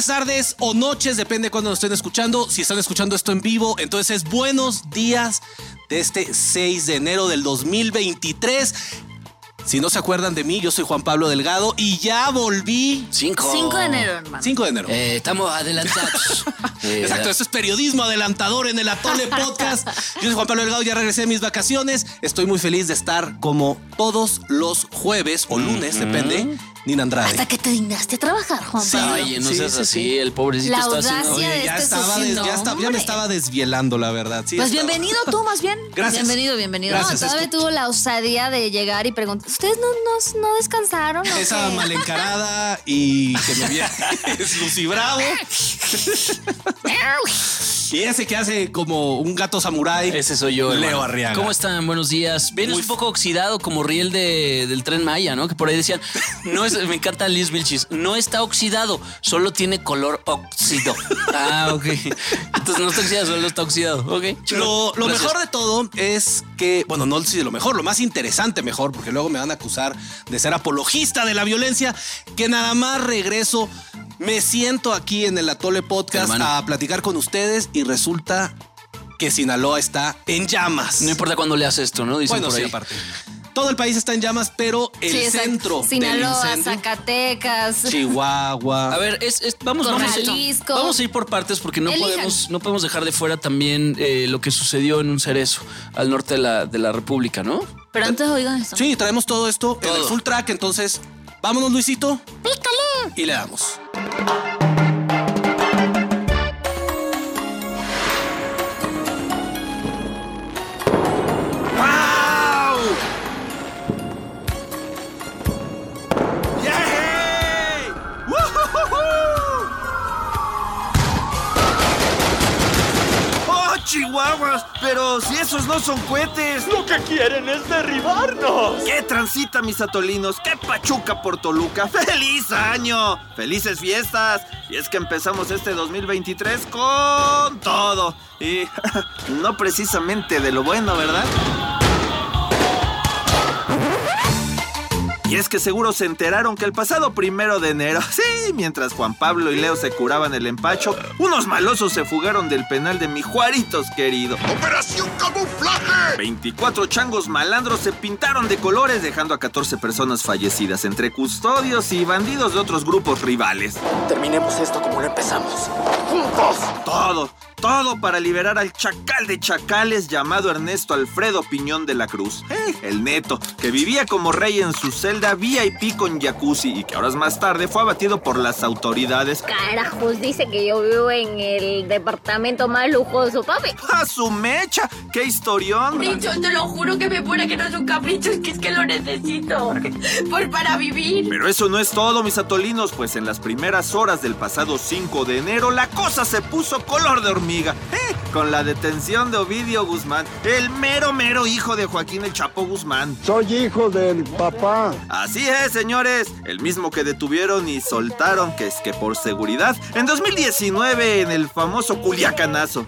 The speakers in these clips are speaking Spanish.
días, tardes o noches, depende de cuando nos estén escuchando. Si están escuchando esto en vivo, entonces buenos días de este 6 de enero del 2023. Si no se acuerdan de mí, yo soy Juan Pablo Delgado y ya volví. 5. 5 de enero, hermano. 5 de enero. Eh, estamos adelantados. Eh, Exacto, esto es periodismo adelantador en el Atole Podcast. Yo soy Juan Pablo Delgado, ya regresé de mis vacaciones. Estoy muy feliz de estar como todos los jueves o lunes, depende. Nina Andrade. Hasta que te dignaste a trabajar, Juan Sí, Pablo. Oye, no Sí, seas sí, así, sí. el pobrecito La está audacia haciendo. de Oye, ya este estaba, des- ya, me estaba desvielando, la verdad. Sí, Pues estaba- bienvenido tú, más bien. Gracias. Bienvenido, bienvenido. Gracias, no, todavía tuvo la osadía de llegar y preguntar, ¿ustedes no, no, no descansaron? o Esa qué?" mal encarada y que me es Lucy Bravo. Y ese que hace como un gato samurái. Ese soy yo. Leo hermano. Arriaga. ¿Cómo están? Buenos días. Vienes Muy un poco oxidado como riel de, del tren Maya, ¿no? Que por ahí decían, no es, me encanta Liz Vilchis, no está oxidado, solo tiene color óxido. Ah, ok. Entonces no está oxidado, solo está oxidado. Ok. Lo, lo mejor de todo es que, bueno, no sé si lo mejor, lo más interesante mejor, porque luego me van a acusar de ser apologista de la violencia, que nada más regreso, me siento aquí en el Atole Podcast Hermano. a platicar con ustedes y resulta que Sinaloa está en llamas. No importa cuándo le haces esto, ¿no? Dicen bueno, por sí, ahí. aparte. Todo el país está en llamas, pero el Sí, centro Sinaloa, del incendio, Zacatecas. Chihuahua. A ver, es, es- vamos, Con vamos, a ir por partes porque no Elijan. podemos, no podemos dejar de fuera también eh, lo que sucedió en un cerezo al norte de la, de la República, ¿no? Pero antes oigan esto. Sí, traemos todo esto en el full track, entonces vámonos Luisito. Pícale. Y le damos. Chihuahuas! Pero si esos no son cohetes. Lo que quieren es derribarnos. ¿Qué transita, mis atolinos? ¿Qué pachuca por Toluca? ¡Feliz año! ¡Felices fiestas! Y es que empezamos este 2023 con todo. Y no precisamente de lo bueno, ¿verdad? Y es que seguro se enteraron que el pasado primero de enero, sí, mientras Juan Pablo y Leo se curaban el empacho, unos malosos se fugaron del penal de mi Juaritos querido. ¡Operación Camuflaje! 24 changos malandros se pintaron de colores dejando a 14 personas fallecidas entre custodios y bandidos de otros grupos rivales. Terminemos esto como lo empezamos. ¡Juntos! Todo, todo para liberar al chacal de chacales llamado Ernesto Alfredo Piñón de la Cruz. Eh, el neto, que vivía como rey en su celda VIP con jacuzzi y que horas más tarde fue abatido por las autoridades. Carajos, dice que yo vivo en el departamento más lujoso, papi. ¡A su mecha! ¡Qué historión! Capricho, te lo juro que me pone que no es un capricho, es que es que lo necesito. Pues para vivir. Pero eso no es todo, mis atolinos, pues en las primeras horas del pasado 5 de enero la cosa se puso color de hormiga. ¿eh? Con la detención de Ovidio Guzmán, el mero mero hijo de Joaquín el Chapo Guzmán. Soy hijo del papá. Así es, señores, el mismo que detuvieron y soltaron, que es que por seguridad, en 2019 en el famoso Culiacanazo.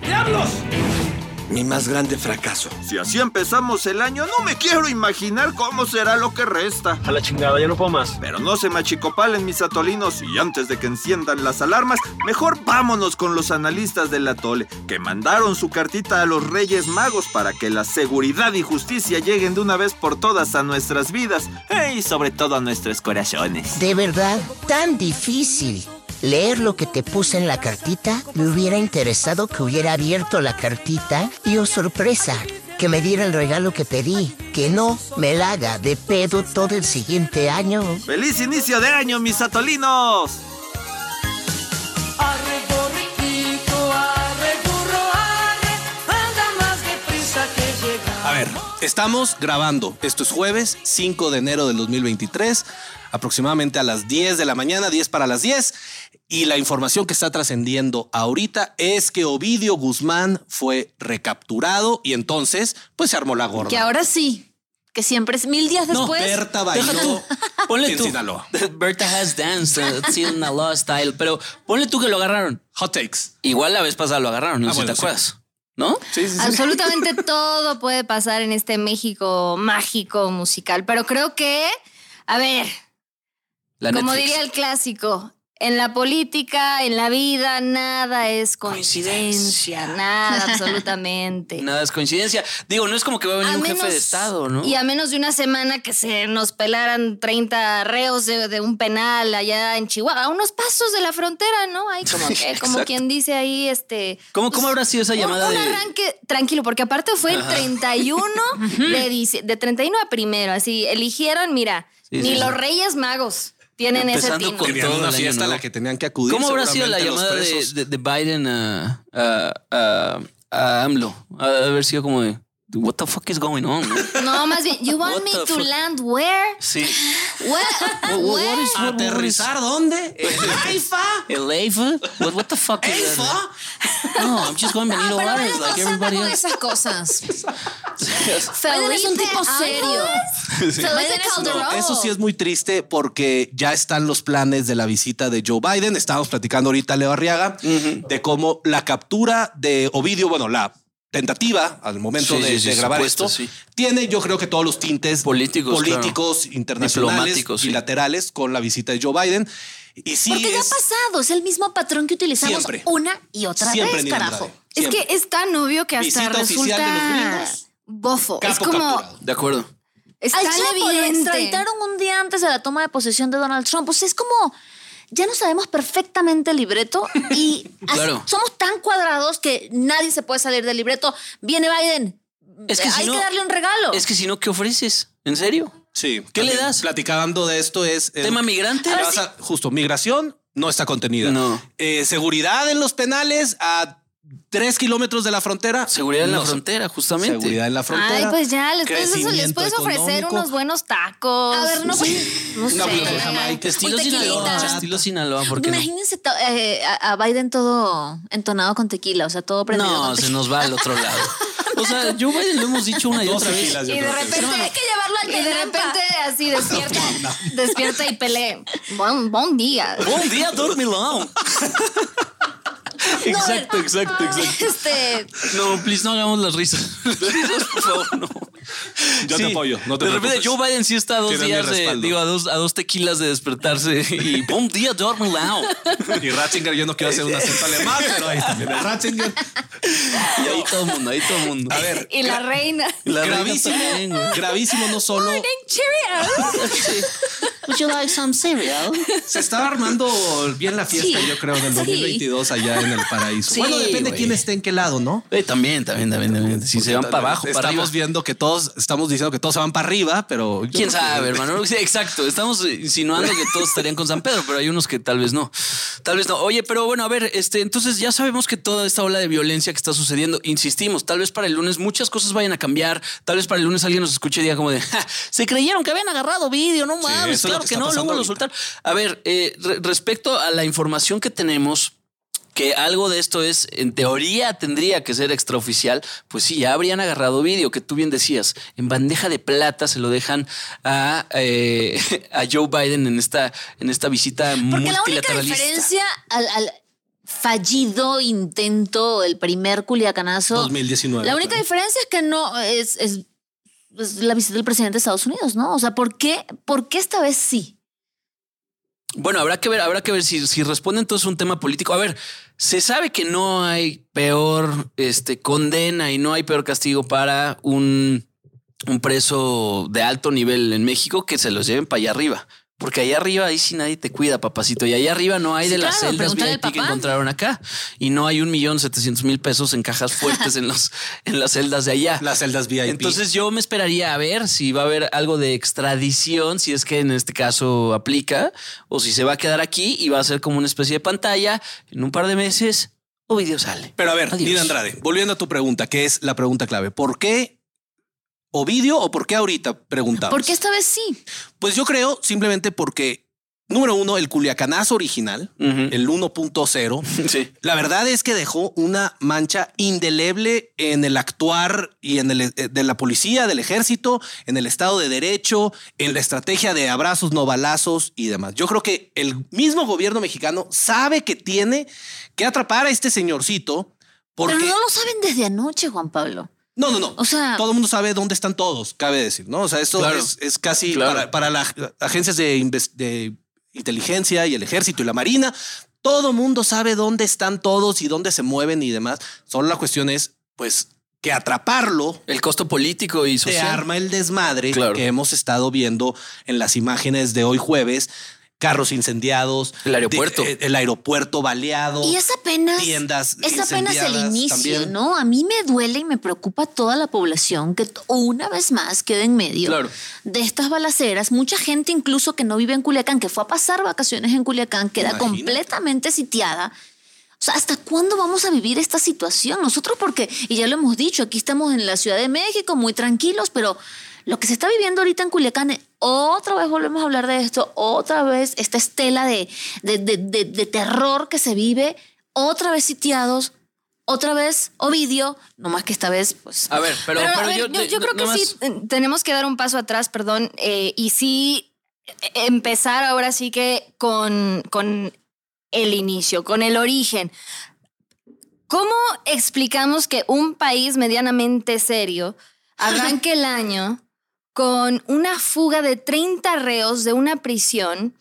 Mi más grande fracaso. Si así empezamos el año, no me quiero imaginar cómo será lo que resta. A la chingada, ya no puedo más. Pero no se machicopalen mis atolinos y antes de que enciendan las alarmas, mejor vámonos con los analistas del atole, que mandaron su cartita a los Reyes Magos para que la seguridad y justicia lleguen de una vez por todas a nuestras vidas eh, y sobre todo a nuestros corazones. De verdad, tan difícil. Leer lo que te puse en la cartita, me hubiera interesado que hubiera abierto la cartita y, oh sorpresa, que me diera el regalo que pedí, que no me la haga de pedo todo el siguiente año. ¡Feliz inicio de año, mis atolinos! A ver, estamos grabando. Esto es jueves 5 de enero del 2023, aproximadamente a las 10 de la mañana, 10 para las 10. Y la información que está trascendiendo ahorita es que Ovidio Guzmán fue recapturado y entonces, pues se armó la gorda. Que ahora sí, que siempre es mil días No, después. Berta Deja bailó tú. Ponle en tú. Sinaloa. Berta has danced, uh, Sinaloa style. Pero ponle tú que lo agarraron. Hot takes. Igual la vez pasada lo agarraron, no Ah, sé si te sí. acuerdas. ¿No? Sí, sí, sí. Absolutamente todo puede pasar en este México mágico musical, pero creo que, a ver, La como Netflix. diría el clásico, En la política, en la vida, nada es coincidencia, nada, absolutamente. Nada es coincidencia. Digo, no es como que va a venir A un jefe de Estado, ¿no? Y a menos de una semana que se nos pelaran 30 reos de, de un penal allá en Chihuahua, a unos pasos de la frontera, ¿no? Hay como que, como quien dice ahí, este. ¿Cómo, cómo habrá sido esa un- llamada un, de.? arranque tranquilo, porque aparte fue el Ajá. 31 de, de 31 a primero, así eligieron, mira, Sí, ni sí, los sí. Reyes Magos tienen ese Empezando tino. con todo una el fiesta a la que tenían que acudir. ¿Cómo habrá sido la llamada de, de- de Biden a, a, a- a AMLO? Ha de haber sido como de. What the fuck is going on? no? No, más bien, you want What me to fuck? land where? Sí. Where? What- what is- what- what is- ¿Aterrizar dónde? ¿En Haifa? El AIFA? What, what the fuck is that? ¿Haifa? No, I'm just going Benito Juárez Biden like no se anda everybody else. esas cosas. Felipe es un tipo serio. Biden es Calderón. No, eso sí es muy triste porque ya están los planes de la visita de Joe Biden. Estábamos platicando ahorita, Leo Arriaga, de cómo la captura de Ovidio, bueno, la tentativa al momento Sí, de, sí, sí, de grabar supuesto, esto, sí. tiene yo creo que todos los tintes Políticos, políticos internacionales, Diplomáticos, sí. bilaterales con la visita de Joe Biden. Y sí Porque ya ha es- pasado, es el mismo patrón que utilizamos Siempre. una y otra Siempre, vez, carajo. Es que es tan obvio que hasta Visita oficial de los resulta gringos. Bofo. es Capo como capturado. De acuerdo. es Al tan Chapo lo evidente. extraditaron un día antes de la toma de posesión de Donald Trump. O sea, es como. Ya no sabemos perfectamente el libreto y Claro. somos tan cuadrados que nadie se puede salir del libreto. Viene Biden. Es que si Hay no- que darle un regalo. Es que si no, ¿qué ofreces? ¿En serio? Sí. ¿Qué le das? Platicando de esto es... eh, ¿Tema migrante? sí. a- justo, migración no está contenida. No. Eh, seguridad en los penales a tres kilómetros de la frontera. Seguridad en la No sé. frontera, justamente. Seguridad en la frontera. Ay, pues ya, les puedes, eso, les puedes ofrecer económico. unos buenos tacos. A ver, no, pues, no sé. Una de Jamaica. Estilo Sinaloa. Estilo Sinaloa, ¿por qué no? Imagínense eh, a, Biden todo entonado con tequila, o sea, todo prendido. No, con se nos va al otro lado. O sea, Joe Biden lo hemos dicho una y otra vez. yo Y de repente Hay que llevarlo al y de repente así despierta, despierta y pelea. Buen, buen día. Buen día, dormilón. Exacto, exacto, exacto. Este, No, please, no hagamos las risas. Las risas, por favor, no. Yo te apoyo, no te De repente, preocupes. Joe Biden sí está a dos días, de, digo, a dos, a dos tequilas de despertarse y buen día, dormilón. Y Ratzinger, yo no quiero hacer un acento alemán, pero ahí también el Ratzinger. Y ahí todo el mundo, ahí todo el mundo. A ver, y la reina. La reina gravísimo, gravísimo no solo Cheerios. Would you like some cereal? se está armando bien la fiesta, Sí. yo creo, del Sí. 2022 allá en el paraíso. Sí, bueno, depende güey. quién esté en qué lado, ¿no? Eh, también, también, también, también. Si se van para abajo, para estamos arriba. viendo que todos estamos diciendo que todos se van para arriba, pero ¿Quién sabe, hermano? Sí, exacto. Estamos insinuando que todos estarían con San Pedro, pero hay unos que tal vez no. Tal vez no. Oye, pero bueno, a ver, este, entonces ya sabemos que toda esta ola de violencia que está sucediendo, insistimos, tal vez para el lunes muchas cosas vayan a cambiar. Tal vez para el lunes alguien nos escuche y diga como de, "Ja, se creyeron que habían agarrado vídeo, no mames, eso es lo claro que no, luego lo soltaron. A ver, eh, re- respecto a la información que tenemos, que algo de esto es, en teoría, tendría que ser extraoficial, pues sí, ya habrían agarrado vídeo, que tú bien decías, en bandeja de plata se lo dejan a, eh, a Joe Biden en esta, en esta visita Porque la única diferencia al, al fallido intento, el primer culiacanazo. 2019. La única claro. diferencia es que no es, es, es la visita del presidente de Estados Unidos, ¿no? O sea, ¿por qué, ¿por qué esta vez sí? Bueno, habrá que ver, habrá que ver si, si responden entonces un tema político. A ver, se sabe que no hay peor este, condena y no hay peor castigo para un, un preso de alto nivel en México que se los lleven para allá arriba. Porque allá arriba ahí sí nadie te cuida, papacito. Y allá arriba no hay Sí, de las claro, celdas VIP que encontraron acá. Y no hay un millón setecientos mil pesos en cajas fuertes en, los, en las celdas de allá. Las celdas VIP. Entonces yo me esperaría a ver si va a haber algo de extradición, si es que en este caso aplica, o si se va a quedar aquí y va a ser como una especie de pantalla en un par de meses o video sale. Pero a ver, Adiós. Nina Andrade, volviendo a tu pregunta, que es la pregunta clave. ¿Por qué Ovidio o por qué ahorita preguntamos? ¿Por qué esta vez sí? Pues yo creo simplemente porque, número uno, el culiacanazo original, el 1.0, Sí. la verdad es que dejó una mancha indeleble en el actuar y en el eh, de la policía, del ejército, en el Estado de Derecho, en la estrategia de abrazos, no balazos y demás. Yo creo que el mismo gobierno mexicano sabe que tiene que atrapar a este señorcito porque Pero no lo saben desde anoche, Juan Pablo. No, no, no. O sea- todo el mundo sabe dónde están todos, cabe decir, ¿no? O sea, esto Claro. es, es casi Claro. para, para las agencias de, inteligencia y el ejército y la marina. Todo mundo sabe dónde están todos y dónde se mueven y demás. Solo la cuestión es, pues, que atraparlo El costo político y te social. arma el desmadre Claro. que hemos estado viendo en las imágenes de hoy jueves. Carros incendiados, El aeropuerto. de- eh, el aeropuerto baleado, Y es apenas, tiendas es apenas el inicio, también. ¿no? A mí me duele y me preocupa toda la población que una vez más quede en medio Claro. de estas balaceras. Mucha gente incluso que no vive en Culiacán, que fue a pasar vacaciones en Culiacán, queda Imagínate. completamente sitiada. O sea, ¿hasta cuándo vamos a vivir esta situación? Nosotros porque, y ya lo hemos dicho, aquí estamos en la Ciudad de México muy tranquilos, pero lo que se está viviendo ahorita en Culiacán, otra vez volvemos a hablar de esto, otra vez esta estela de, de, de- de- de terror que se vive, otra vez sitiados, otra vez Ovidio, no más que esta vez, pues... A ver, pero, Pero, pero a ver, yo, yo, yo creo que sí más- eh, tenemos que dar un paso atrás, perdón, eh, y sí eh, empezar ahora sí que con, con el inicio, con el origen. ¿Cómo explicamos que un país medianamente serio arranque el año con una fuga de 30 reos de una prisión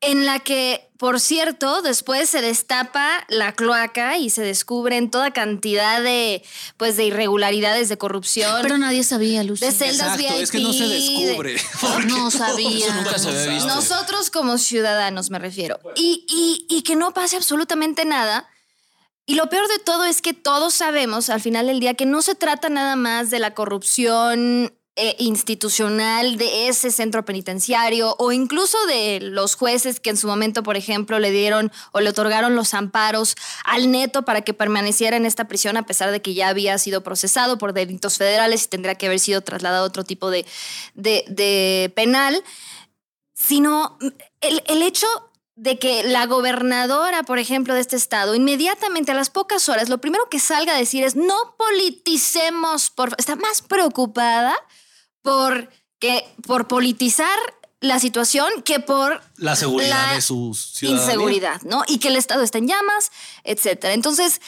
en la que, por cierto, después se destapa la cloaca y se descubren toda cantidad de, pues, de irregularidades, de corrupción. Pero nadie sabía, Lucy. de celdas Exacto, VIP. es que no se de- descubre. No sabía. Eso nunca se había visto. Nosotros como ciudadanos me refiero. Y, y- y que no pase absolutamente nada. Y lo peor de todo es que todos sabemos al final del día que no se trata nada más de la corrupción eh, institucional de ese centro penitenciario o incluso de los jueces que en su momento, por ejemplo, le dieron o le otorgaron los amparos al neto para que permaneciera en esta prisión a pesar de que ya había sido procesado por delitos federales y tendría que haber sido trasladado a otro tipo de, de- de penal sino el, el hecho de que la gobernadora, por ejemplo, de este estado, inmediatamente a las pocas horas, lo primero que salga a decir es no politicemos, por está más preocupada por que por politizar la situación que por La seguridad la de sus inseguridad, ¿no? Y que el estado está en llamas, etcétera. Entonces,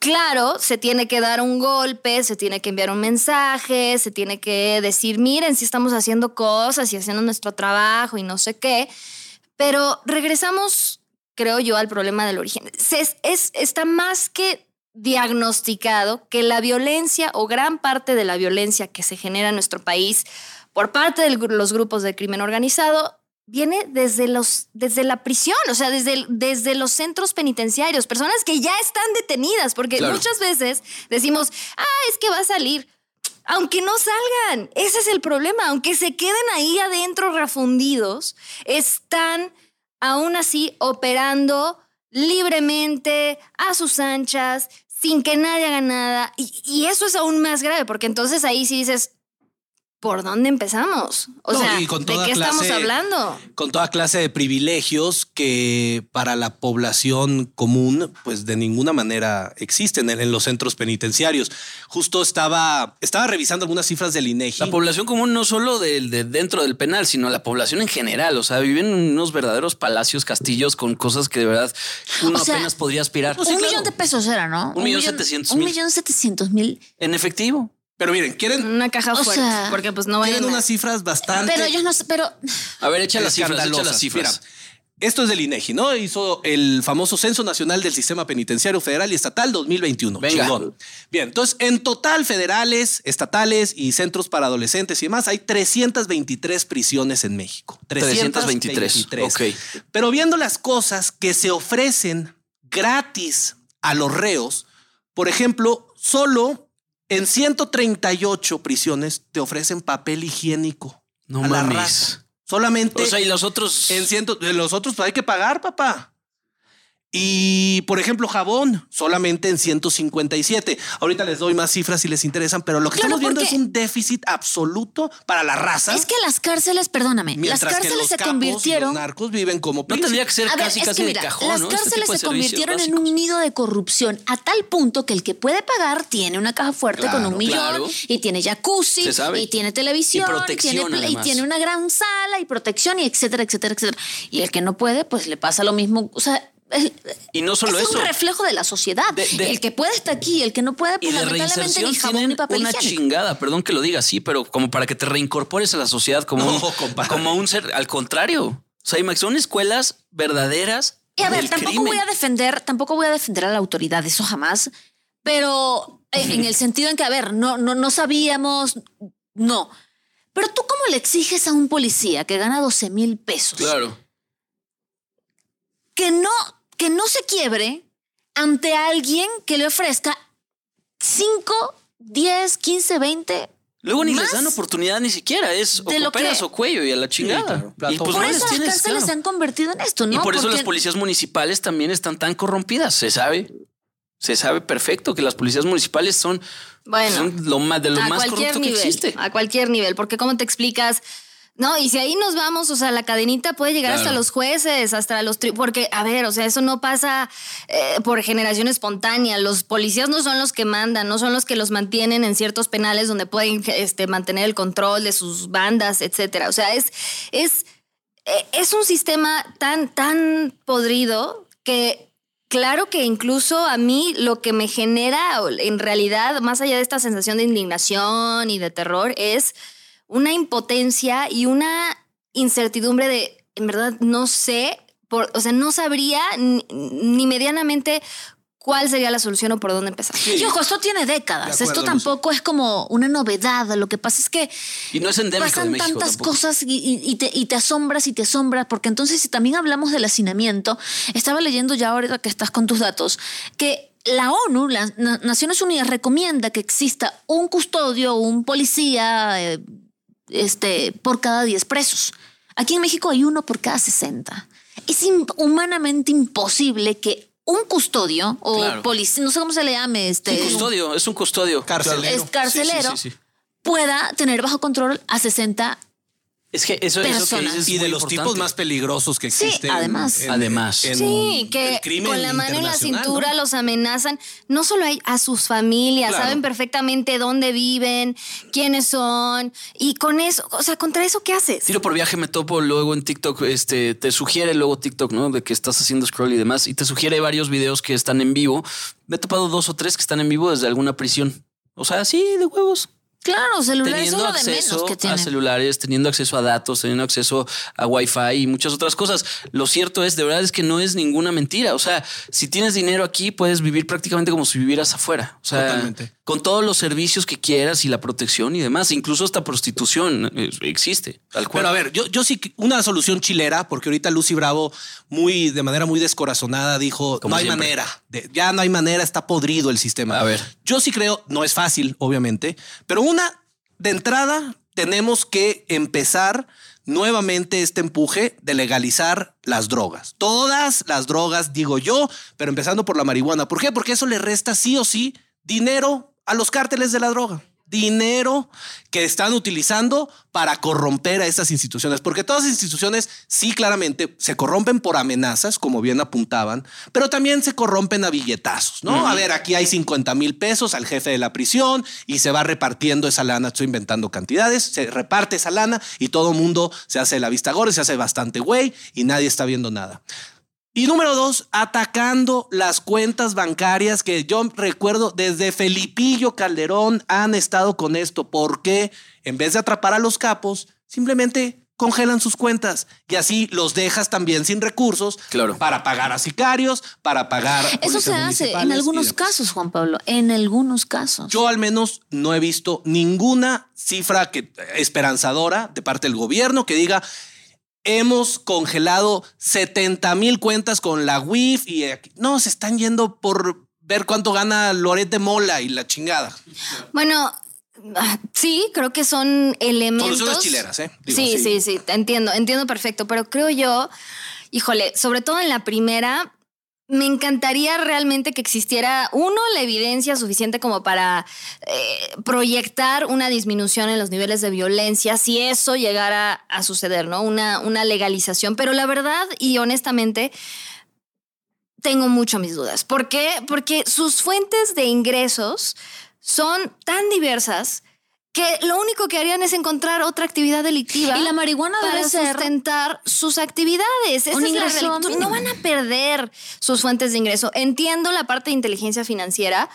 Claro, se tiene que dar un golpe, se tiene que enviar un mensaje, se tiene que decir, miren, si estamos haciendo cosas y haciendo nuestro trabajo y no sé qué, pero regresamos, creo yo, al problema del origen. Se- es- está más que diagnosticado que la violencia o gran parte de la violencia que se genera en nuestro país por parte de los grupos de crimen organizado viene desde, los, desde la prisión, o sea, desde, desde los centros penitenciarios, personas que ya están detenidas, porque Claro. muchas veces decimos, ah, es que va a salir. Aunque no salgan, ese es el problema, aunque se queden ahí adentro refundidos, están aún así operando libremente, a sus anchas, sin que nadie haga nada. Y, y eso es aún más grave, porque entonces ahí sí dices, ¿por dónde empezamos? O No, sea, y con ¿de qué estamos hablando? Con toda clase de privilegios que para la población común, pues de ninguna manera existen en, en los centros penitenciarios. Justo estaba, estaba revisando algunas cifras del INEGI. La población común no solo del- de, dentro del penal, sino la población en general. O sea, viven en unos verdaderos palacios, castillos con cosas que de verdad uno O sea, apenas podría aspirar. un millón de pesos era, ¿no? Un millón setecientos Un mil. millón setecientos mil. En efectivo. Pero miren, quieren, Una caja O fuerte, sea, porque pues no vayan quieren a- unas cifras bastante Pero ellos no... sé- Pero... A ver, echa las cifras, echa escandalosas. las cifras. Mira, esto es del INEGI, ¿no? Hizo el famoso Censo Nacional del Sistema Penitenciario Federal y Estatal 2021. Venga. Chingón. Bien, entonces, en total, federales, estatales y centros para adolescentes y demás, hay 323 prisiones en México. 323, ok. Pero viendo las cosas que se ofrecen gratis a los reos, por ejemplo, solo en 138 prisiones te ofrecen papel higiénico. No a la mames. raza. Solamente O sea, y los otros. en ciento, de los otros pues hay que pagar, papá. Y, por ejemplo, jabón, solamente en 157. Ahorita les doy más cifras si les interesan, pero lo que Claro, estamos viendo es un déficit absoluto para la raza. Es que las cárceles, perdóname, las que cárceles los se capos y convirtieron... los narcos viven como No príncipes. tendría que ser A ver, casi, es casi de cajón, las ¿no? Este cárceles se convirtieron en un nido de corrupción a tal punto que el que puede pagar tiene una caja fuerte con un millón claro. y tiene jacuzzi y tiene televisión Y protección, tiene, y tiene una gran sala y protección y etcétera, etcétera, etcétera. Y el que no puede, pues le pasa lo mismo. O sea, Y no solo es eso. un reflejo de la sociedad. De- de- el que puede está aquí, el que no puede, Y pues de lamentablemente reinserción ni jabón tienen ni papel una higiénico. chingada, perdón que lo diga así, pero como para que te reincorpores a la sociedad como, No, un, como un ser, al contrario. O sea, Imax, son escuelas verdaderas. Y a ver, del tampoco crimen. voy a defender, tampoco voy a defender a la autoridad, eso jamás. Pero en en el sentido en que, a ver, no, no, no sabíamos, no. Pero tú cómo le exiges a un policía que gana 12 mil pesos Claro. que no, que no se quiebre ante alguien que le ofrezca 5, 10, 15, 20 Luego ni les dan oportunidad ni siquiera. Es o De lo cooperas que- o cuello y a la chingada. claro. y pues Por no eso les las tienes, cárceles claro. se han convertido en esto, ¿no? Y por eso las policías municipales también están tan corrompidas, se sabe. Se sabe perfecto que las policías municipales son, Bueno, son lo más, de lo a más corrupto que existe. A cualquier nivel, porque ¿cómo te explicas? No, y si ahí nos vamos, o sea, la cadenita puede llegar hasta los jueces, hasta los... tri- Porque, a ver, o sea, eso no pasa eh, por generación espontánea. Los policías no son los que mandan, no son los que los mantienen en ciertos penales donde pueden este, mantener el control de sus bandas, etcétera. O sea, es, es, eh, es un sistema tan, tan podrido que Claro que incluso a mí lo que me genera en realidad, más allá de esta sensación de indignación y de terror, es una impotencia y una incertidumbre de, en verdad, no sé, por, o sea, no sabría ni, ni medianamente cuál sería la solución o por dónde empezar. Y ojo, esto tiene décadas. De esto tampoco es como una novedad. Lo que pasa es que Y no es de pasan México tantas tampoco. cosas y, te, y te asombras y te asombras, porque entonces si también hablamos del hacinamiento, estaba leyendo ya ahora que estás con tus datos, que la ONU, las Na- Naciones Unidas, recomienda que exista un custodio, un policía eh, este, por cada 10 presos. Aquí en México hay uno por cada 60. Es humanamente imposible que un custodio o Claro. policía, no sé cómo se le llame, este, Un custodio, es un custodio. Carcelero. es carcelero, Sí, sí, sí, sí. pueda tener bajo control a 60 Es que eso, eso que dices es y de los importante. tipos más peligrosos que Sí, existen. además. Además. en Sí, que con la mano en la cintura ¿no? los amenazan, no solo hay a sus familias, Claro. saben perfectamente dónde viven, quiénes son, y con eso, o sea, contra eso, ¿qué haces? Tiro por viaje me topo luego en TikTok, este, te sugiere luego TikTok, ¿no? De que estás haciendo scroll y demás, y te sugiere varios videos que están en vivo. Me he topado dos o tres que están en vivo desde alguna prisión. O sea, sí, de huevos. Claro, celulares Teniendo son lo de menos acceso que a celulares, teniendo acceso a datos, teniendo acceso a Wi-Fi y muchas otras cosas. Lo cierto es, de verdad, es que no es ninguna mentira. O sea, si tienes dinero aquí, puedes vivir prácticamente como si vivieras afuera. O sea, Totalmente. Con todos los servicios que quieras y la protección y demás. Incluso hasta prostitución eh, existe. Tal cual. Pero a ver, yo, yo sí, una solución chilera, porque ahorita Lucy Bravo, muy, de manera muy descorazonada, dijo: Como No hay siempre. manera, de- ya no hay manera, está podrido el sistema. A ver. Yo sí creo, no es fácil, obviamente, pero una, de entrada, tenemos que empezar nuevamente este empuje de legalizar las drogas. Todas las drogas, digo yo, pero empezando por la marihuana. ¿Por qué? Porque eso le resta sí o sí dinero a los cárteles de la droga. Dinero que están utilizando para corromper a esas instituciones, porque todas las instituciones sí claramente se corrompen por amenazas, como bien apuntaban, pero también se corrompen a billetazos, ¿no? A ver, aquí hay 50 mil pesos al jefe de la prisión y se va repartiendo esa lana, estoy inventando cantidades, se reparte esa lana y todo el mundo se hace la vista gorda, se hace bastante güey y nadie está viendo nada. Y número dos, atacando las cuentas bancarias que yo recuerdo desde Felipillo Calderón han estado con esto. porque En vez de atrapar a los capos, simplemente congelan sus cuentas y así los dejas también sin recursos Claro. para pagar a sicarios, para pagar. Eso se hace en algunos casos, Juan Pablo, en algunos casos. Yo al menos no he visto ninguna cifra que, esperanzadora de parte del gobierno que diga hemos congelado 70 mil cuentas con la WIF y aquí-". no, se están yendo por ver cuánto gana Loret de Mola y la chingada. Bueno, ah, sí, creo que son elementos. Soluciones chileras, ¿eh? Digo, sí, sí, sí, entiendo, entiendo perfecto, pero creo yo, híjole, sobre todo en la primera, me encantaría realmente que existiera, uno, la evidencia suficiente como para eh, proyectar una disminución en los niveles de violencia, si eso llegara a suceder, ¿no? Una, una legalización. Pero la verdad y honestamente, tengo mucho mis dudas. ¿Por qué? Porque sus fuentes de ingresos son tan diversas que lo único que harían es encontrar otra actividad delictiva. Y la marihuana para debe ser sustentar sus actividades. Esa un es la ingreso realidad. No van a perder sus fuentes de ingreso. Entiendo la parte de inteligencia financiera,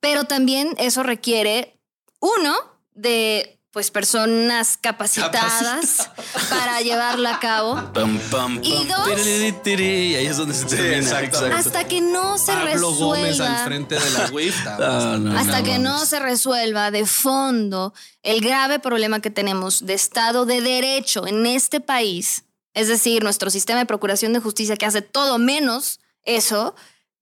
pero también eso requiere, uno, de pues personas capacitadas para llevarlo a cabo. Pam, pam, Y dos- tiri, tiri, y ahí es donde se termina. exacto. Hasta que no se Pablo Gómez al resuelva. frente de la WIF. Ah, no, Hasta no que no se resuelva de fondo el grave problema que tenemos de Estado de Derecho en este país, es decir, nuestro sistema de procuración de justicia que hace todo menos eso,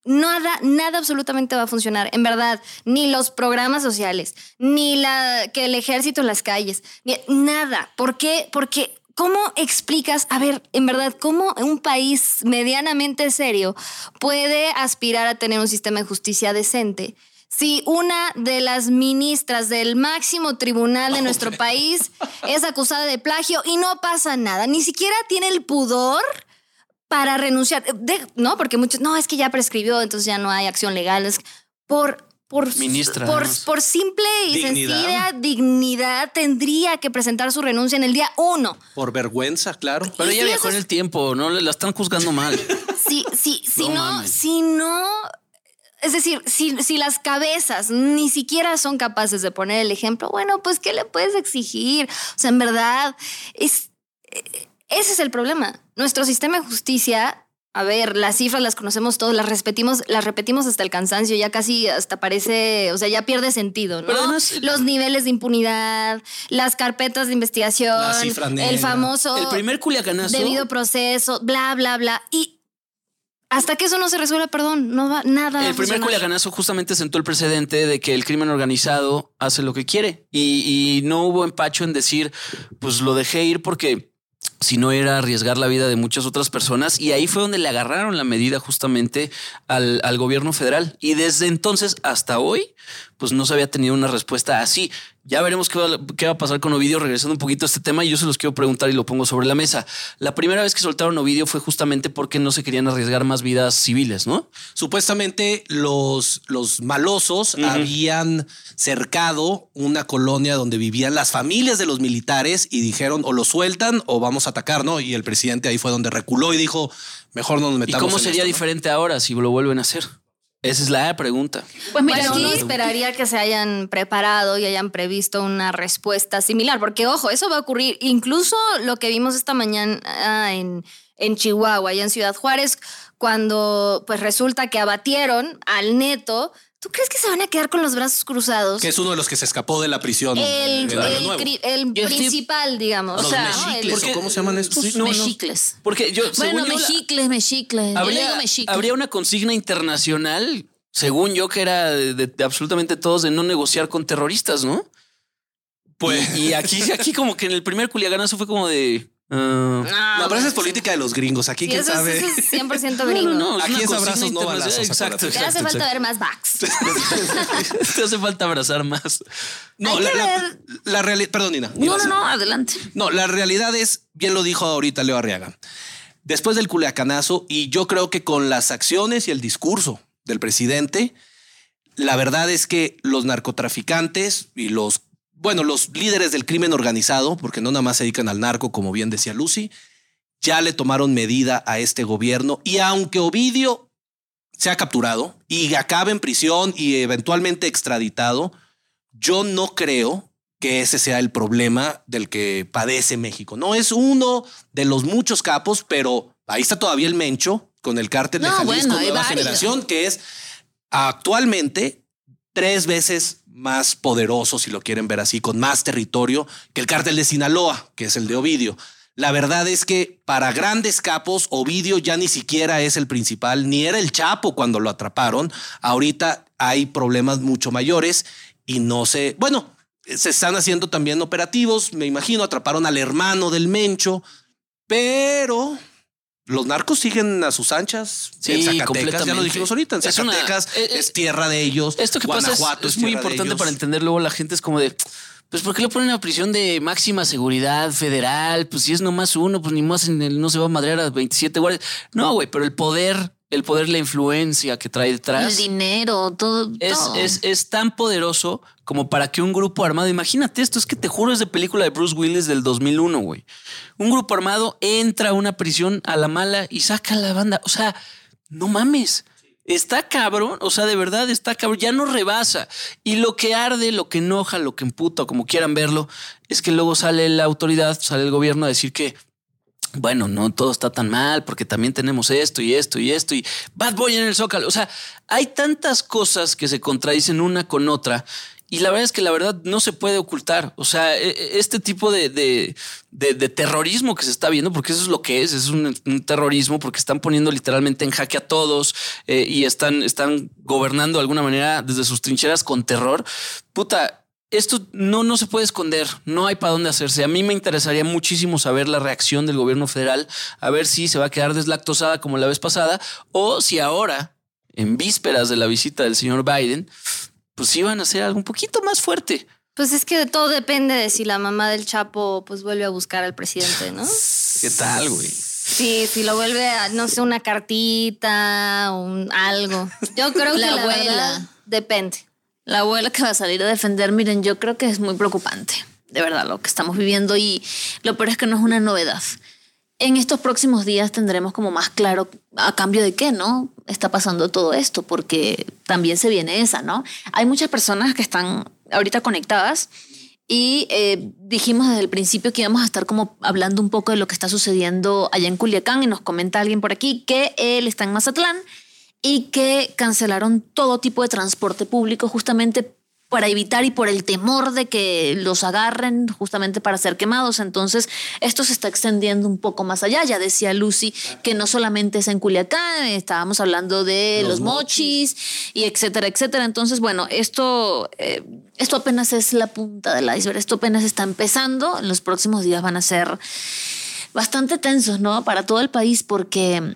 nada, nada absolutamente va a funcionar. En verdad, ni los programas sociales, ni la, que el ejército en las calles, ni, nada. ¿Por qué? Porque... ¿Cómo explicas, a ver, en verdad, cómo un país medianamente serio puede aspirar a tener un sistema de justicia decente si una de las ministras del máximo tribunal de nuestro país es acusada de plagio y no pasa nada, ni siquiera tiene el pudor para renunciar, De- no, porque muchos, no, es que ya prescribió, entonces ya no hay acción legal, es por por, Ministra, por, simple y Dignidad. sencilla dignidad tendría que presentar su renuncia en el día uno. Por vergüenza, claro. Pero ella si viajó en el tiempo, ¿no? La están juzgando mal. Si, si, si No no, mames. si no, es decir, si, si las cabezas ni siquiera son capaces de poner el ejemplo, bueno, pues ¿qué le puedes exigir? O sea, en verdad, es, eh, ese es el problema. Nuestro sistema de justicia, a ver, las cifras las conocemos todos, las repetimos, las repetimos hasta el cansancio, ya casi hasta parece, o sea, ya pierde sentido, ¿no? Además- Los niveles de impunidad, las carpetas de investigación, La cifra negra. el famoso El primer culiacanazo. debido proceso, bla, bla, bla. Y hasta que eso no se resuelva, perdón, no va nada. El primer culiacanazo justamente sentó el precedente de que el crimen organizado hace lo que quiere y, y no hubo empacho en decir, pues lo dejé ir porque si no era arriesgar la vida de muchas otras personas y ahí fue donde le agarraron la medida justamente al, al gobierno federal y desde entonces hasta hoy pues no se había tenido una respuesta así. Ya veremos qué va, qué va a pasar con Ovidio regresando un poquito a este tema y yo se los quiero preguntar y lo pongo sobre la mesa. La primera vez que soltaron Ovidio fue justamente porque no se querían arriesgar más vidas civiles, ¿no? Supuestamente los, los malosos habían cercado una colonia donde vivían las familias de los militares y dijeron o lo sueltan o vamos a atacar, ¿no? Y el presidente ahí fue donde reculó y dijo, mejor no nos ¿Y metamos. cómo en sería esto, ¿no? diferente ahora si lo vuelven a hacer? Esa es la pregunta. Pues mira, Bueno, aquí esperaría que se hayan preparado y hayan previsto una respuesta similar, porque ojo, eso va a ocurrir. Incluso lo que vimos esta mañana en, en Chihuahua y en Ciudad Juárez, cuando pues resulta que abatieron al neto. ¿Tú crees que se van a quedar con los brazos cruzados? Que es uno de los que se escapó de la prisión. el, estoy- principal, digamos. Los o sea, ¿no? mexicles, El- ¿o cómo se llaman estos? Sí, no, no. mexicles. Porque yo, Bueno, según yo, mexicles, mexicles. Yo le habría, digo mexicles. habría una consigna internacional, según yo, que era de, de- de absolutamente todos de no negociar con terroristas, ¿no? Pues, Y aquí, aquí como que en el primer culiaganazo fue como de... ah, No, no, pero esa es política de los gringos. Aquí, sí, quién eso, sabe. eso es 100% no, gringo. no, no, Aquí una es abrazos, no balazos, Exacto. Te hace exacto, falta ver más backs. Te hace falta abrazar más. No, Hay la, la, realidad. Perdón, Nina. No, no, no, adelante. No, la realidad es, bien lo dijo ahorita Leo Arriaga, después del culiacanazo, y yo creo que con las acciones y el discurso del presidente, la verdad es que los narcotraficantes y los, bueno, los líderes del crimen organizado, porque no nada más se dedican al narco, como bien decía Lucy, ya le tomaron medida a este gobierno y aunque Ovidio sea capturado y acabe en prisión y eventualmente extraditado, yo no creo que ese sea el problema del que padece México. No es uno de los muchos capos, pero ahí está todavía el Mencho con el cártel de Jalisco bueno, Nueva. Generación, que es actualmente tres veces más poderoso, si lo quieren ver así, con más territorio que el cártel de Sinaloa, que es el de Ovidio. La verdad es que para grandes capos, Ovidio ya ni siquiera es el principal, ni era el Chapo cuando lo atraparon. Ahorita hay problemas mucho mayores y no sé, bueno, se están haciendo también operativos, me imagino, atraparon al hermano del Mencho, pero los narcos siguen a sus anchas Sí, en Zacatecas, ya lo dijimos ahorita, en Es una- Zacatecas eh, eh, es tierra de ellos, Esto que pasa es, es muy importante para entender luego la gente es como de, pues ¿por qué le ponen a prisión de máxima seguridad federal? Pues si es nomás uno, pues ni más en el, no se va a madrear a 27 guardias. No, güey, pero el poder, el poder, la influencia que trae El detrás dinero, todo. es, todo. es, es tan poderoso como para que un grupo armado, imagínate esto, es que te juro es de película de Bruce Willis del 2001, güey. Un grupo armado entra a una prisión a la mala y saca a la banda. O sea, no mames. Está cabrón, o sea, de verdad está cabrón, ya no rebasa. Y lo que arde, lo que enoja, lo que emputa, como quieran verlo, es que luego sale la autoridad, sale el gobierno a decir que, bueno, no todo está tan mal porque también tenemos esto y esto y esto y Bad Boy en el Zócalo. O sea, hay tantas cosas que se contradicen una con otra y la verdad es que la verdad no se puede ocultar. O sea, e- e- este tipo de, de, terrorismo que se está viendo, porque eso es lo que es, es un, un terrorismo, porque están poniendo literalmente en jaque a todos eh, y están, están gobernando de alguna manera desde sus trincheras con terror. Puta, esto no, no se puede esconder, no hay para dónde hacerse. A mí me interesaría muchísimo saber la reacción del gobierno federal, a ver si se va a quedar deslactosada como la vez pasada o si ahora, en vísperas de la visita del señor Biden, pues iban a hacer algo un poquito más fuerte. Pues es que de todo depende de si la mamá del Chapo pues vuelve a buscar al presidente, ¿no? ¿Qué tal, güey? Sí, si lo vuelve a, no sé, una cartita, un algo. Yo creo que La la abuela. verdad, depende. La abuela que va a salir a defender, miren, yo creo que es muy preocupante, de verdad, lo que estamos viviendo y lo peor es que no es una novedad. En estos próximos días tendremos como más claro a cambio de qué, ¿no? Está pasando todo esto, porque también se viene esa, ¿no? Hay muchas personas que están ahorita conectadas y eh, dijimos desde el principio que íbamos a estar como hablando un poco de lo que está sucediendo allá en Culiacán y nos comenta alguien por aquí que él está en Mazatlán y que cancelaron todo tipo de transporte público justamente para evitar y por el temor de que los agarren justamente para ser quemados. Entonces, esto se está extendiendo un poco más allá. Ya decía Lucy que no solamente es en Culiacán, estábamos hablando de los, Los mochis. y etcétera, etcétera. Entonces, bueno, esto, eh, esto apenas es la punta del iceberg. Esto apenas está empezando. En los próximos días van a ser bastante tensos, ¿no? Para todo el país porque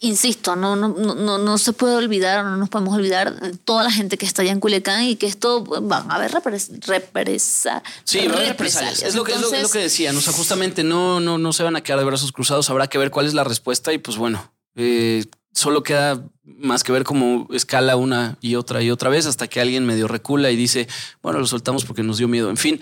insisto, no, no, no, no, no se puede olvidar, no nos podemos olvidar toda la gente que está allá en Culiacán y que esto van a haber repres, represa, Sí, va a haber represalias. Es lo que, es lo, es lo que decían. O sea, justamente no, no, no se van a quedar de brazos cruzados. Habrá que ver cuál es la respuesta y pues bueno, eh, solo queda más que ver cómo escala una y otra y otra vez hasta que alguien medio recula y dice, bueno, lo soltamos porque nos dio miedo. En fin.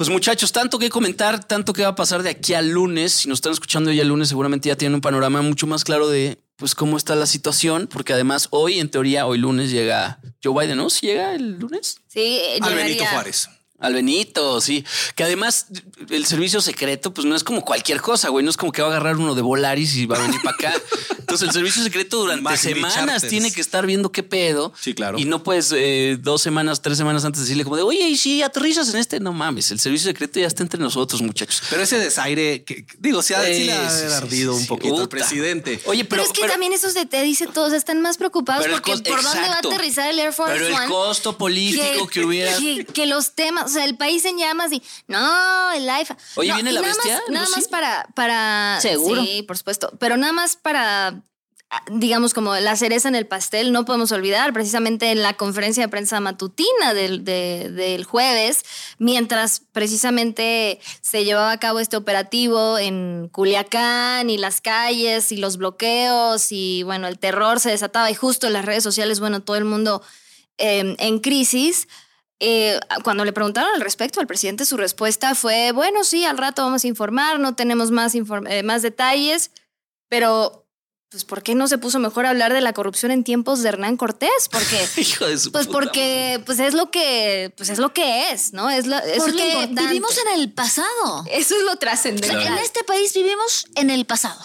Pues muchachos, tanto que comentar, tanto que va a pasar de aquí al lunes. Si nos están escuchando ya el lunes, seguramente ya tienen un panorama mucho más claro de pues cómo está la situación, porque además hoy, en teoría, hoy lunes llega Joe Biden, ¿no? ¿Sí llega el lunes? Sí, Al Benito llegaría- Juárez. Al Benito, sí. Que además el servicio secreto, pues no es como cualquier cosa, güey. No es como que va a agarrar uno de Volaris y va a venir para acá. Entonces el servicio secreto durante Magni semanas Charters. tiene que estar viendo qué pedo. Sí, claro. Y no puedes eh, dos semanas, tres semanas antes decirle como de, oye, y si aterrizas en este, no mames, el servicio secreto ya está entre nosotros, muchachos. Pero ese desaire, que, digo, sí, ha- sí le ha Sí, sí, sí, ardido sí, un poquito al presidente. Oye, Pero, pero, es que pero- también esos de te dice todos están más preocupados el porque por dónde va a exacto. aterrizar el Air Force pero el One. costo político que, hubiera. que, que los temas, sea, el país en llamas y no, el IFA. Oye, No, ¿viene la nada bestia, Más, nada más para, para. Seguro. Sí, por supuesto. Pero nada más para. ah, Digamos, como la cereza en el pastel, no podemos olvidar, precisamente en la conferencia de prensa matutina del, de- del jueves, mientras precisamente se llevaba a cabo este operativo en Culiacán y las calles y los bloqueos y bueno, el terror se desataba y justo en las redes sociales, bueno, todo el mundo eh, en crisis. Eh, cuando le preguntaron al respecto al presidente, su respuesta fue, bueno, sí, al rato vamos a informar, no tenemos más, eh, más detalles, pero pues ¿por qué no se puso mejor a hablar de la corrupción en tiempos de Hernán Cortés? Porque Hijo de su pues puta porque pues es lo que pues es lo que es, ¿no? Es, eso es lo Porque importante. vivimos en el pasado. Eso es lo trascendental. en este país vivimos en el pasado.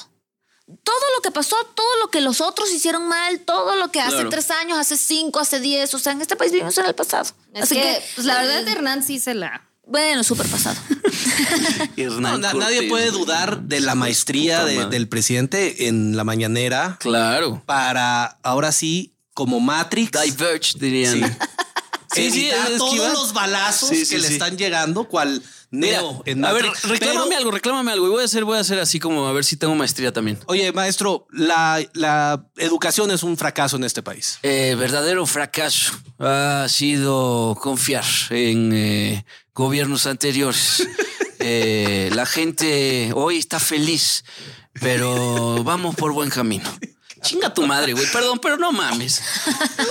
Todo lo que pasó, todo lo que los otros hicieron mal, todo lo que hace Claro. tres años, hace cinco, hace diez, o sea, en este país vivimos en el pasado. Es que, pues la verdad Hernán sí se la Bueno, súper pasado. No, na- nadie puede dudar de la maestría de- del presidente en la mañanera Claro. para ahora sí, como Matrix, Diverge, dirían. sí, evitar es todos los balazos Sí, que sí, le sí. están llegando, cual Mira, Neo a ver, reclámame Pero- algo, reclámame algo. Y voy a hacer, voy a hacer así como a ver si tengo maestría también. Oye, maestro, la, la educación es un fracaso en este país. Eh, verdadero fracaso ha sido confiar en eh, gobiernos anteriores. Eh, la gente hoy está feliz, pero vamos por buen camino. Chinga tu madre, güey. Perdón, pero no mames.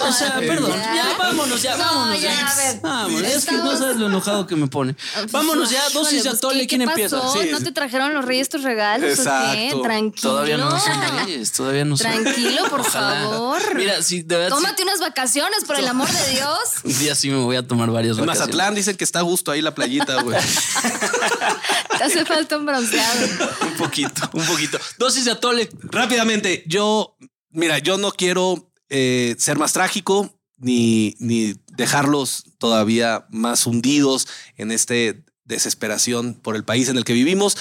O sea, perdón. Ya, vámonos, ya, No, vámonos, ya, ya. a ver. Vámonos. Es que no sabes lo enojado que me pone. Vámonos ya, dosis de pues, atole. ¿qué- ¿Quién qué empieza? pasó? Sí. ¿No te trajeron los reyes tus regalos o qué? Exacto. Tranquilo. Todavía no son reyes, todavía no son. Tranquilo, por Ojalá. favor. Mira, si de verdad. Tómate unas vacaciones, por el amor de Dios. sí, un día sí me voy a tomar varias En vacaciones. Mazatlán dicen que está a gusto ahí la playita, güey. Te hace falta un bronceado. Un poquito, un poquito. Dosis de atole. Rápidamente, yo, mira, yo no quiero eh, ser más trágico ni, ni dejarlos todavía más hundidos en este desesperación por el país en el que vivimos.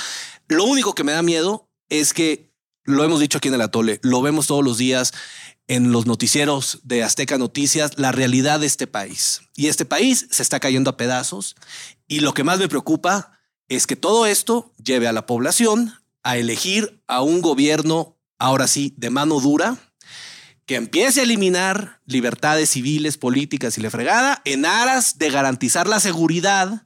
Lo único que me da miedo es que lo hemos dicho aquí en el Atole, lo vemos todos los días en los noticieros de Azteca Noticias, la realidad de este país. Y este país se está cayendo a pedazos. Y lo que más me preocupa es que todo esto lleve a la población a elegir a un gobierno, ahora sí, de mano dura, que empiece a eliminar libertades civiles, políticas y la fregada en aras de garantizar la seguridad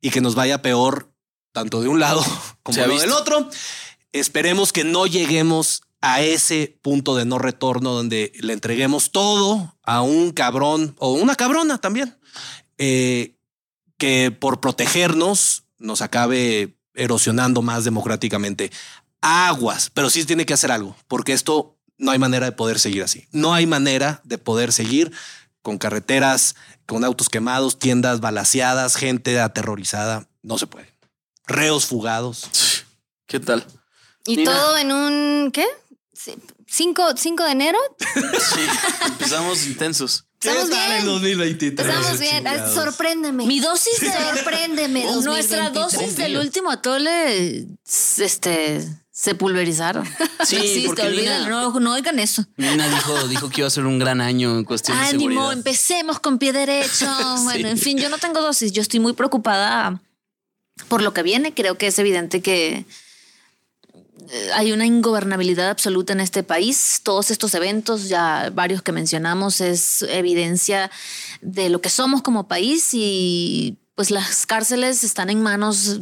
y que nos vaya peor tanto de un lado como visto. del otro. Esperemos que no lleguemos a ese punto de no retorno donde le entreguemos todo a un cabrón o una cabrona también, eh, que por protegernos nos acabe erosionando más democráticamente. Aguas, pero sí tiene que hacer algo, porque esto no hay manera de poder seguir así. No hay manera de poder seguir con carreteras, con autos quemados, tiendas balaseadas, gente aterrorizada. No se puede. Reos fugados. ¿Qué tal? Y todo en un. ¿Qué? Sí, ¿Cinco, cinco de enero? Sí, empezamos intensos. Estamos ¿Qué tal bien. el 2023? Estamos bien. Chingados? Sorpréndeme. Mi dosis de Sorpréndeme. Nuestra 2023. dosis del último atole este, se pulverizaron. Sí, No existe, porque Nina- no, no oigan eso. Nina dijo, dijo que iba a ser un gran año en cuestión de Ánimo, seguridad. empecemos con pie derecho. Bueno, en fin, yo no tengo dosis. Yo estoy muy preocupada por lo que viene. Creo que es evidente que eh, hay una ingobernabilidad absoluta en este país. Todos estos eventos, ya varios que mencionamos, es evidencia de lo que somos como país y pues las cárceles están en manos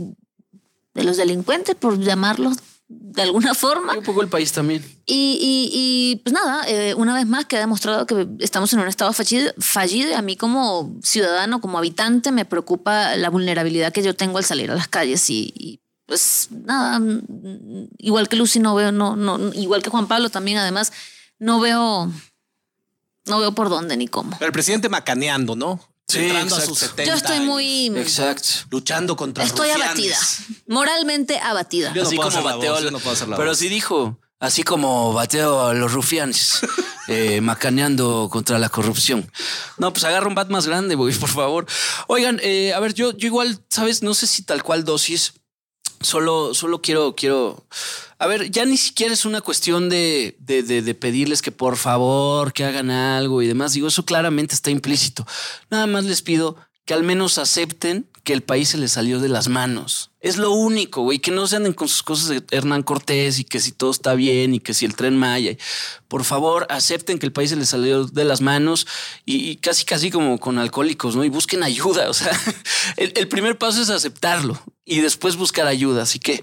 de los delincuentes, por llamarlos de alguna forma. Y un poco el país también. Y, y- y, pues nada, eh, una vez más queda demostrado que estamos en un estado fallido, fallido y a mí como ciudadano, como habitante, me preocupa la vulnerabilidad que yo tengo al salir a las calles y, y, pues nada, mm, igual que Lucy no veo, no, no, igual que Juan Pablo también además, no veo, no veo por dónde ni cómo. El presidente macaneando, ¿no? Sí, Entrando a exacto. sus 70 Yo estoy muy, Exacto. luchando contra estoy rufianes. abatida, moralmente abatida. Yo no así puedo como bateo. voz, yo no puedo hacer la pero voz. sí dijo, así como bateo a los rufianes, eh, macaneando contra la corrupción. No, pues agarra un bat más grande, güey, por favor. Oigan, eh, a ver, yo, yo igual, sabes, no sé si tal cual dosis. Solo, solo quiero, quiero. A ver, ya ni siquiera es una cuestión de, de, de- de pedirles que por favor que hagan algo y demás. Digo, eso claramente está implícito. Nada más les pido que al menos acepten que el país se les salió de las manos. Es lo único, güey, que no se anden con sus cosas de Hernán Cortés y que si todo está bien y que si el tren Maya. Por favor, acepten que el país se les salió de las manos y, y casi, casi como con alcohólicos, ¿no? Y busquen ayuda. O sea, el, el primer paso es aceptarlo y después buscar ayuda. Así que,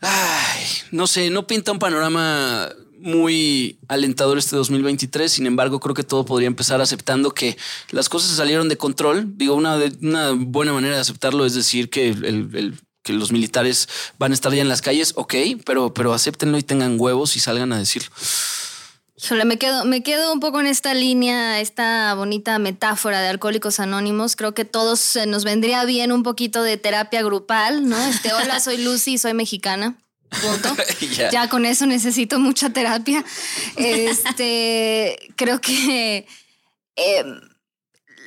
ay, no sé, no pinta un panorama muy alentador este 2023. Sin embargo, creo que todo podría empezar aceptando que las cosas se salieron de control. Digo, una, buena manera de aceptarlo es decir que los militares van a estar ya en las calles, ok, pero, pero acéptenlo y tengan huevos y salgan a decirlo. Híjole, me quedo, me quedo un poco en esta línea, esta bonita metáfora de Alcohólicos Anónimos. Creo que todos nos vendría bien un poquito de terapia grupal, ¿no? Este, hola, soy Lucy, soy mexicana. Punto. Ya. Ya con eso necesito mucha terapia. Este, creo que eh,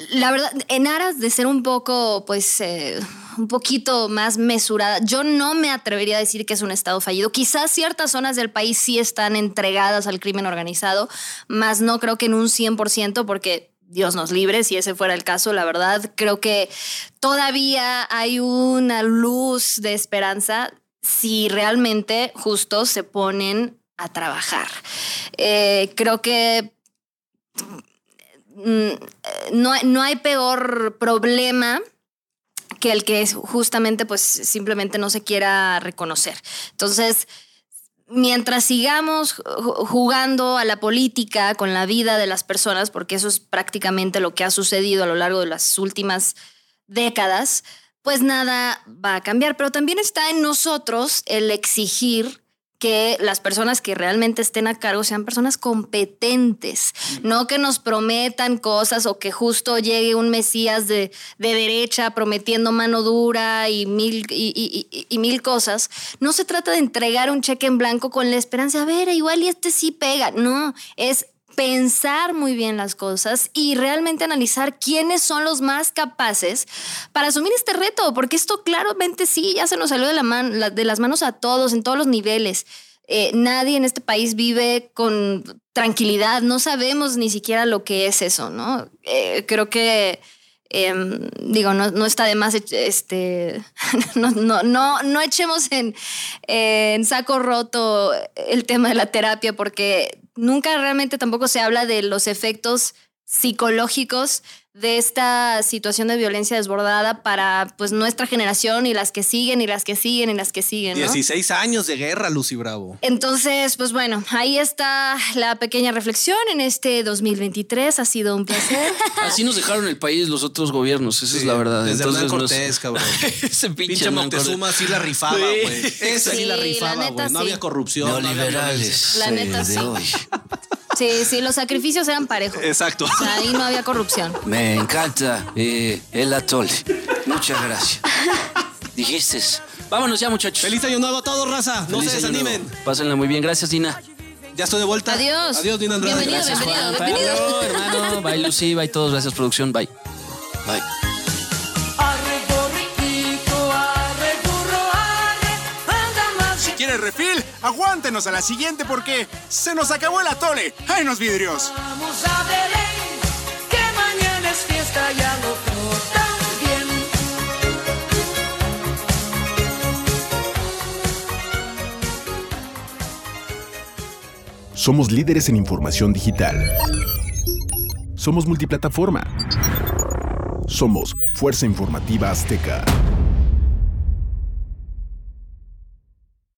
la verdad, en aras de ser un poco, pues, eh, un poquito más mesurada, yo no me atrevería a decir que es un estado fallido. Quizás ciertas zonas del país sí están entregadas al crimen organizado, más no creo que en un 100%, porque Dios nos libre, si ese fuera el caso, la verdad, creo que todavía hay una luz de esperanza si realmente justo se ponen a trabajar. Eh, creo que mm, no, no hay peor problema que el que justamente pues simplemente no se quiera reconocer. Entonces, mientras sigamos ju- jugando a la política con la vida de las personas, porque eso es prácticamente lo que ha sucedido a lo largo de las últimas décadas, pues nada va a cambiar. Pero también está en nosotros el exigir que las personas que realmente estén a cargo sean personas competentes, no que nos prometan cosas o que justo llegue un Mesías de, de derecha prometiendo mano dura y mil, y, y- mil cosas. No se trata de entregar un cheque en blanco con la esperanza, a ver, igual y este sí pega. No, es pensar muy bien las cosas y realmente analizar quiénes son los más capaces para asumir este reto, porque esto claramente sí, ya se nos salió de, la de las manos a todos, en todos los niveles. Eh, nadie en este país vive con tranquilidad, no sabemos ni siquiera lo que es eso, ¿no? Eh, creo que... em, digo, no, no está de más, este, no, no, no, echemos en saco roto el tema de la terapia porque nunca realmente tampoco se habla de los efectos psicológicos de esta situación de violencia desbordada para pues nuestra generación y las que siguen y las que siguen y las que siguen. ¿no? 16 años de guerra, Lucy Bravo. Entonces, pues bueno, ahí está la pequeña reflexión en este 2023. Ha sido un placer. Así nos dejaron el país los otros gobiernos, esa es la verdad. Desde Entonces, Hernán Cortés, cabrón. Ese pinche, Cortés. sí la rifaba, Sí. güey. Esa sí, la Sí, la rifaba, güey. No sí. había corrupción. no había La neta, de sí. Sí, sí, los sacrificios eran parejos. Exacto. O sea, ahí no había corrupción. Me encanta eh, el atole. Muchas gracias. Dijiste. Vámonos ya, muchachos. Feliz año nuevo a todos, raza. No Feliz se año desanimen. nuevo. Pásenla muy bien. Gracias, Dina. Ya estoy de vuelta. Adiós. Adiós, Dina Andrade. Bienvenido, Gracias, bienvenido, Juan. bienvenido. Bye, hermano. Bye, Lucy. Bye, todos. Gracias, producción. Bye. Bye. Si quieres refil, aguántenos a la siguiente porque se nos acabó el atole. ¡Ay, los vidrios! Vamos a Belén, que mañana es fiesta y al otro también. Somos líderes en información digital. Somos multiplataforma. Somos Fuerza Informativa Azteca.